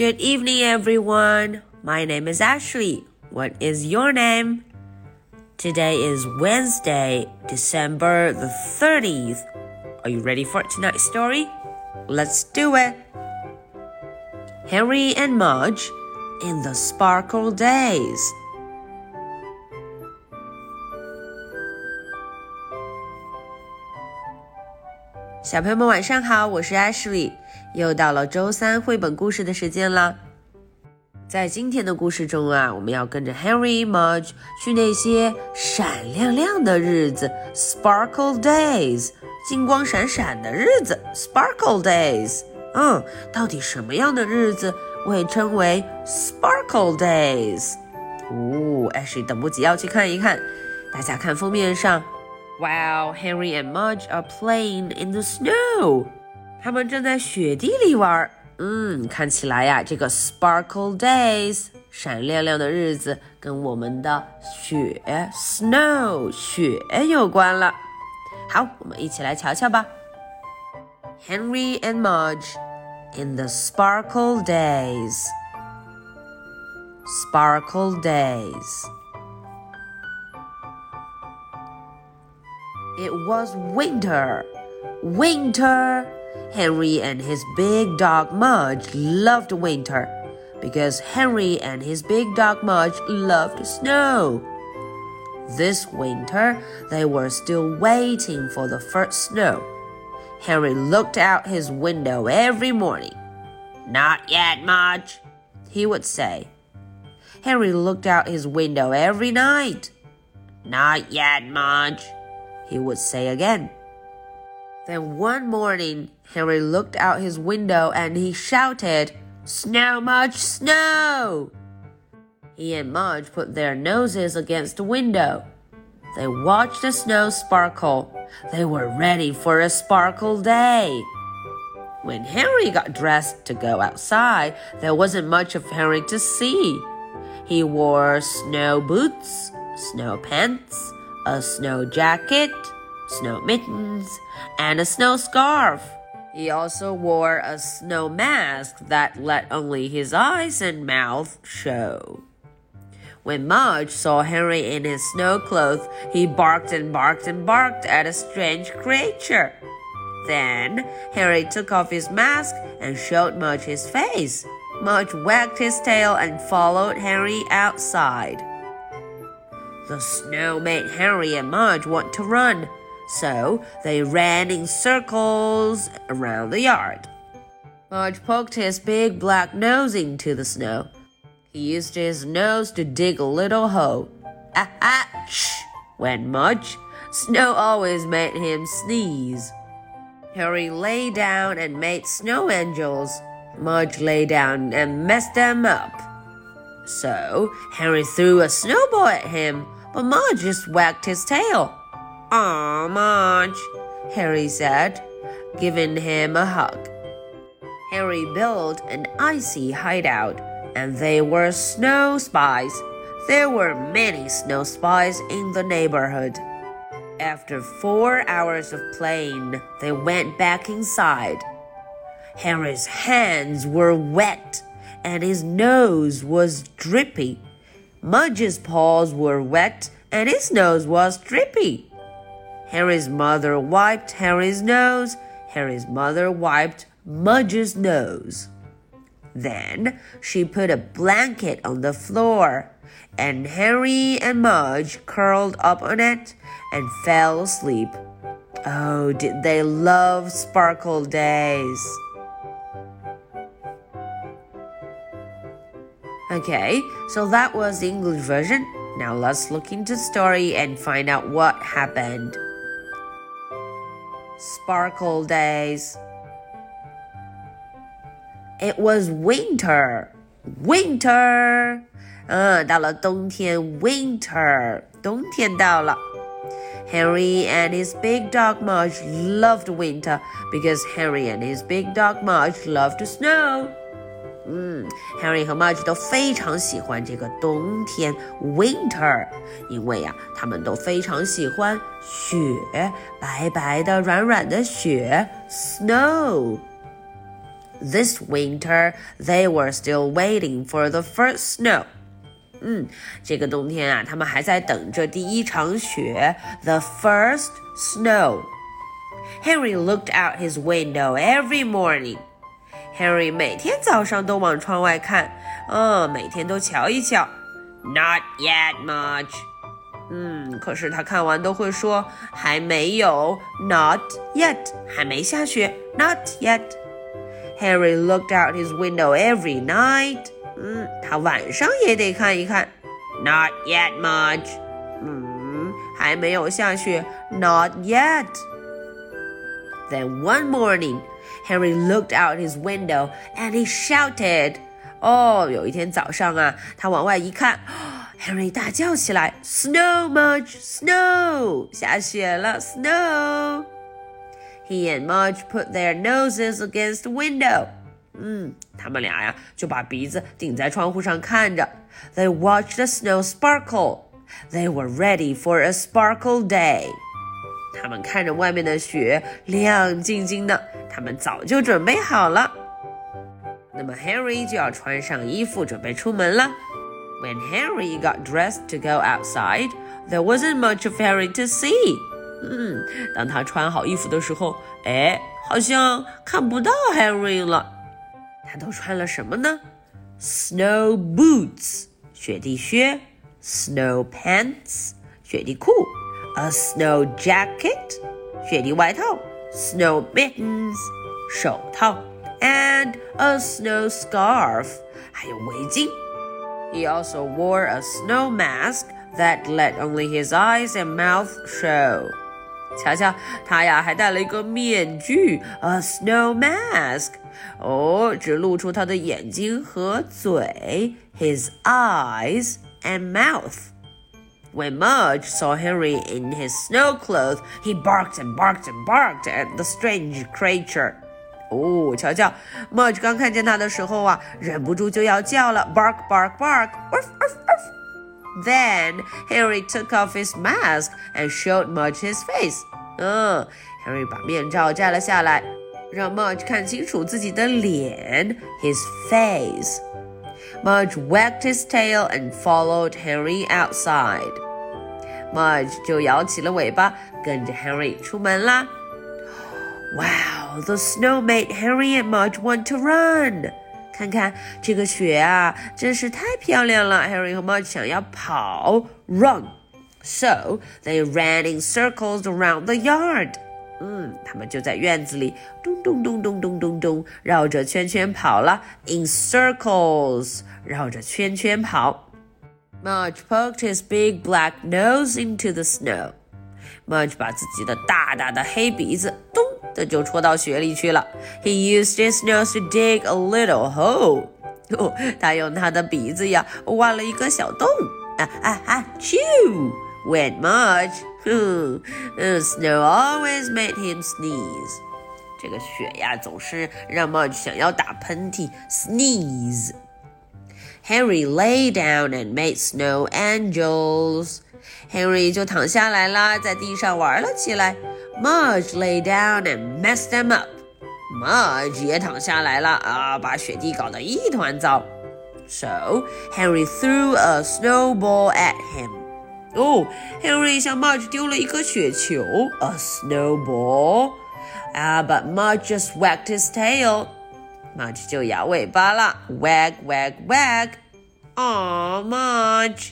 Good evening, everyone. My name is Ashley. What is your name? Today is Wednesday, December the 30th. Are you ready for tonight's story? Let's do it. Henry and Mudge in the Sparkle Days. 小朋友们晚上好，我是 Ashley，又到了周三绘本故事的时间了。在今天的故事中啊，我们要跟着 Henry Mudge 去那些闪亮亮的日子 （Sparkle Days），金光闪闪的日子 （Sparkle Days）。嗯，到底什么样的日子会称为 Sparkle Days？哦，Ashley 等不及要去看一看。大家看封面上。Wow, Henry and Mudge are playing in the snow. 他们正在雪地里玩。嗯，看起来呀，这个 Sparkle Days 闪亮亮的日子跟我们的雪 Snow 雪有关了。好，我们一起来瞧瞧吧。Henry and Mudge in the Sparkle Days. Sparkle Days. It was winter. Winter! Henry and his big dog Mudge loved winter because Henry and his big dog Mudge loved snow. This winter, they were still waiting for the first snow. Henry looked out his window every morning. Not yet, Mudge, he would say. Henry looked out his window every night. Not yet, Mudge he would say again. Then one morning, Henry looked out his window and he shouted, Snow, Mudge, snow! He and Mudge put their noses against the window. They watched the snow sparkle. They were ready for a sparkle day. When Henry got dressed to go outside, there wasn't much of Henry to see. He wore snow boots, snow pants, a snow jacket, snow mittens, and a snow scarf. He also wore a snow mask that let only his eyes and mouth show. When Mudge saw Henry in his snow clothes, he barked and barked and barked at a strange creature. Then Henry took off his mask and showed Mudge his face. Mudge wagged his tail and followed Henry outside. The snow made Harry and Mudge want to run, so they ran in circles around the yard. Mudge poked his big black nose into the snow. He used his nose to dig a little hole. Ah ah! Shh! went Mudge. Snow always made him sneeze. Harry lay down and made snow angels. Mudge lay down and messed them up. So Harry threw a snowball at him but Mudge just wagged his tail. Aw, Mudge, Harry said, giving him a hug. Harry built an icy hideout, and they were snow spies. There were many snow spies in the neighborhood. After four hours of playing, they went back inside. Harry's hands were wet, and his nose was drippy. Mudge's paws were wet and his nose was drippy. Harry's mother wiped Harry's nose. Harry's mother wiped Mudge's nose. Then she put a blanket on the floor, and Harry and Mudge curled up on it and fell asleep. Oh, did they love sparkle days! Okay, so that was the English version. Now let's look into the story and find out what happened. Sparkle days. It was winter. Winter. 嗯，到了冬天，winter，冬天到了。Henry and his big dog Mudge loved winter because Henry and his big dog Mudge loved snow. 嗯，Harry 和 Mudge 都非常喜欢这个冬天 Winter，因为呀，他们都非常喜欢雪，白白的、软软的雪 Snow。 This winter, they were still waiting for the first snow. 嗯，这个冬天啊，他们还在等着第一场雪，the first snow. Henry looked out his window every morning. Henry 每天早上都往窗外看，嗯，每天都瞧一瞧。Not yet Mudge。嗯，可是他看完都会说还没有，Not yet，还没下雪，Not yet。Harry looked out his window every night。嗯，他晚上也得看一看，Not yet Mudge。嗯，还没有下雪，Not yet。Then one morning。Harry looked out his window and he shouted. 哦，有一天早上啊，他往外一看，Harry 大叫起来：“Snow, Mudge! Snow! 下雪了！Snow!” He and Mudge put their noses against the window. 嗯，他们俩呀就把鼻子顶在窗户上看着。They watched the snow sparkle. They were ready for a sparkle day. 他们看着外面的雪亮晶晶的，他们早就准备好了。那么 Harry 就要穿上衣服准备出门了。When Harry got dressed to go outside, there wasn't much of Harry to see. 嗯，当他穿好衣服的时候，哎，好像看不到 Harry 了。他都穿了什么呢？Snow boots，雪地靴；Snow pants，雪地裤 ；A snow jacket，雪地外套；Snow mittens，手套；and a snow scarf，还有围巾。He also wore a snow mask that let only his eyes and mouth show. 瞧瞧，他呀还戴了一个面具，a snow mask。哦，只露出他的眼睛和嘴，his eyes and mouth。 When Mudge saw Henry in his snow clothes, he barked and barked and barked at the strange creature. 哦，瞧瞧，Mudge 刚看见他的时候啊，忍不住就要叫了，bark bark bark, woof woof woof. Then Henry took off his mask and showed Mudge his face. 嗯，Henry 把面罩摘了下来，让 Mudge 看清楚自己的脸，his face. Mudge wagged his tail and followed Henry outside. Mudge 就摇起了尾巴，跟着 Henry 出门啦。Wow, the snow made Henry and Mudge want to run. 看看这个雪啊，真是太漂亮了。Harry 和 Mudge 想要跑，run。So they ran in circles around the yard. 嗯，他们就在院子里咚咚咚咚咚咚咚绕着圈圈跑了，in circles，绕着圈圈跑。Mudge poked his big black nose into the snow. Mudge 把自己的大大的黑鼻子咚的就戳到雪里去了。He used his nose to dig a little hole. 哦，他用他的鼻子呀挖了一个小洞。啊啊啊！Chew went Mudge. Snow always made him sneeze. 这个雪呀，总是让 Mudge 想要打喷嚏，sneeze。 Harry lay down and made snow angels. Henry 就躺下来啦，在地上玩了起来。Mudge lay down and messed them up. Mudge 也躺下来了啊，把雪地搞得一团糟。So Henry threw a snowball at him. 哦，Henry 向 Mudge 丢了一颗雪球，a snowball. 啊，but Mudge just wagged his tail. Mudge 就摇尾巴了，wag wag wag. Aw, Mudge.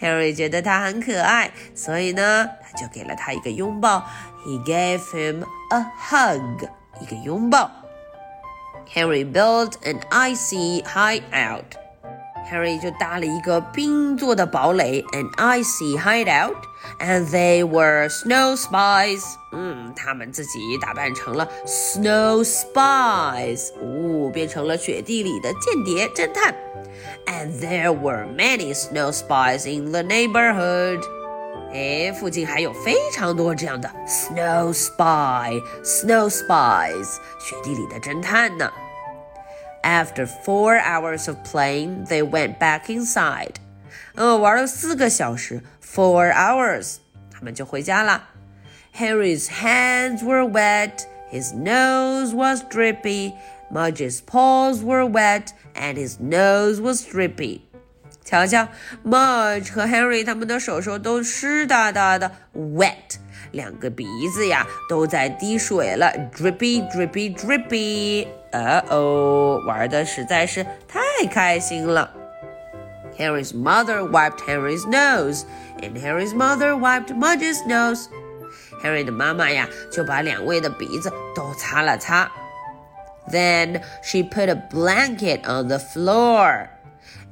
Harry 觉得他很可爱，所以呢，他就给了他一个拥抱。He gave him a hug，一个拥抱。Harry built an icy hideout. Harry 就搭了一个冰做的堡垒，an icy hideout, and they were snow spies. 嗯，他们自己打扮成了 snow spies，哦，变成了雪地里的间谍侦探。And there were many snow spies in the neighborhood. 哎，附近还有非常多这样的 snow spy, snow spies，雪地里的侦探呢。After four hours of playing, they went back inside. 嗯，玩了四个小时，four hours，他们就回家了。Harry's hands were wet, His nose was drippy. Mudge's paws were wet, and his nose was drippy. 瞧瞧，Mudge 和 Harry 他们的手手都湿哒哒的，wet，两个鼻子呀都在滴水了，drippy drippy drippy。呃哦，玩的实在是太开心了。Harry's mother wiped Henry's nose, and Harry's mother wiped Mudge's nose. Harry 的妈妈呀就把两位的鼻子都擦了擦。then she put a blanket on the floor,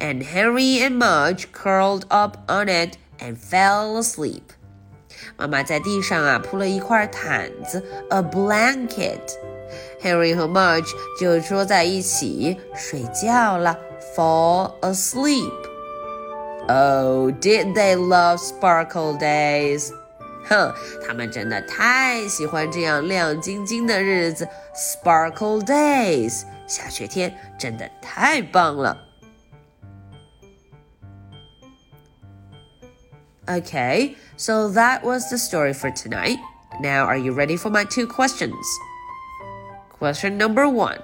and Henry and Mudge curled up on it and fell asleep. 妈妈在地上啊铺了一块毯子，a blanket。Henry 和 Mudge 就缩在一起睡觉了，fall asleep. Oh, did they love sparkle days? 哼，他们真的太喜欢这样亮晶晶的日子，Sparkle Days，下雪天真的太棒了。Okay, so that was the story for tonight. Now, are you ready for my two questions? Question number one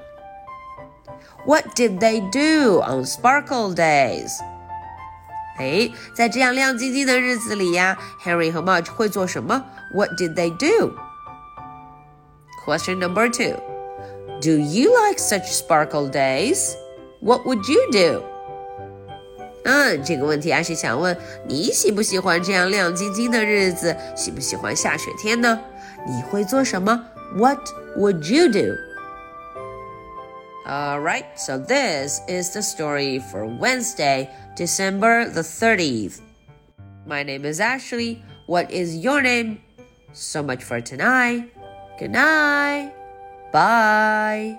What did they do on Sparkle Days? 哎，在这样亮晶晶的日子里呀，Harry 和 Mudge 会做什么？What did they do? Question number two. Do you like such sparkle days? What would you do? 嗯，这个问题阿是想问你喜不喜欢这样亮晶晶的日子？喜不喜欢下雪天呢？你会做什么？What would you do? Alright, so this is the story for Wednesday, December the 30th. My name is Ashley. What is your name? So much for tonight. Good night. Bye.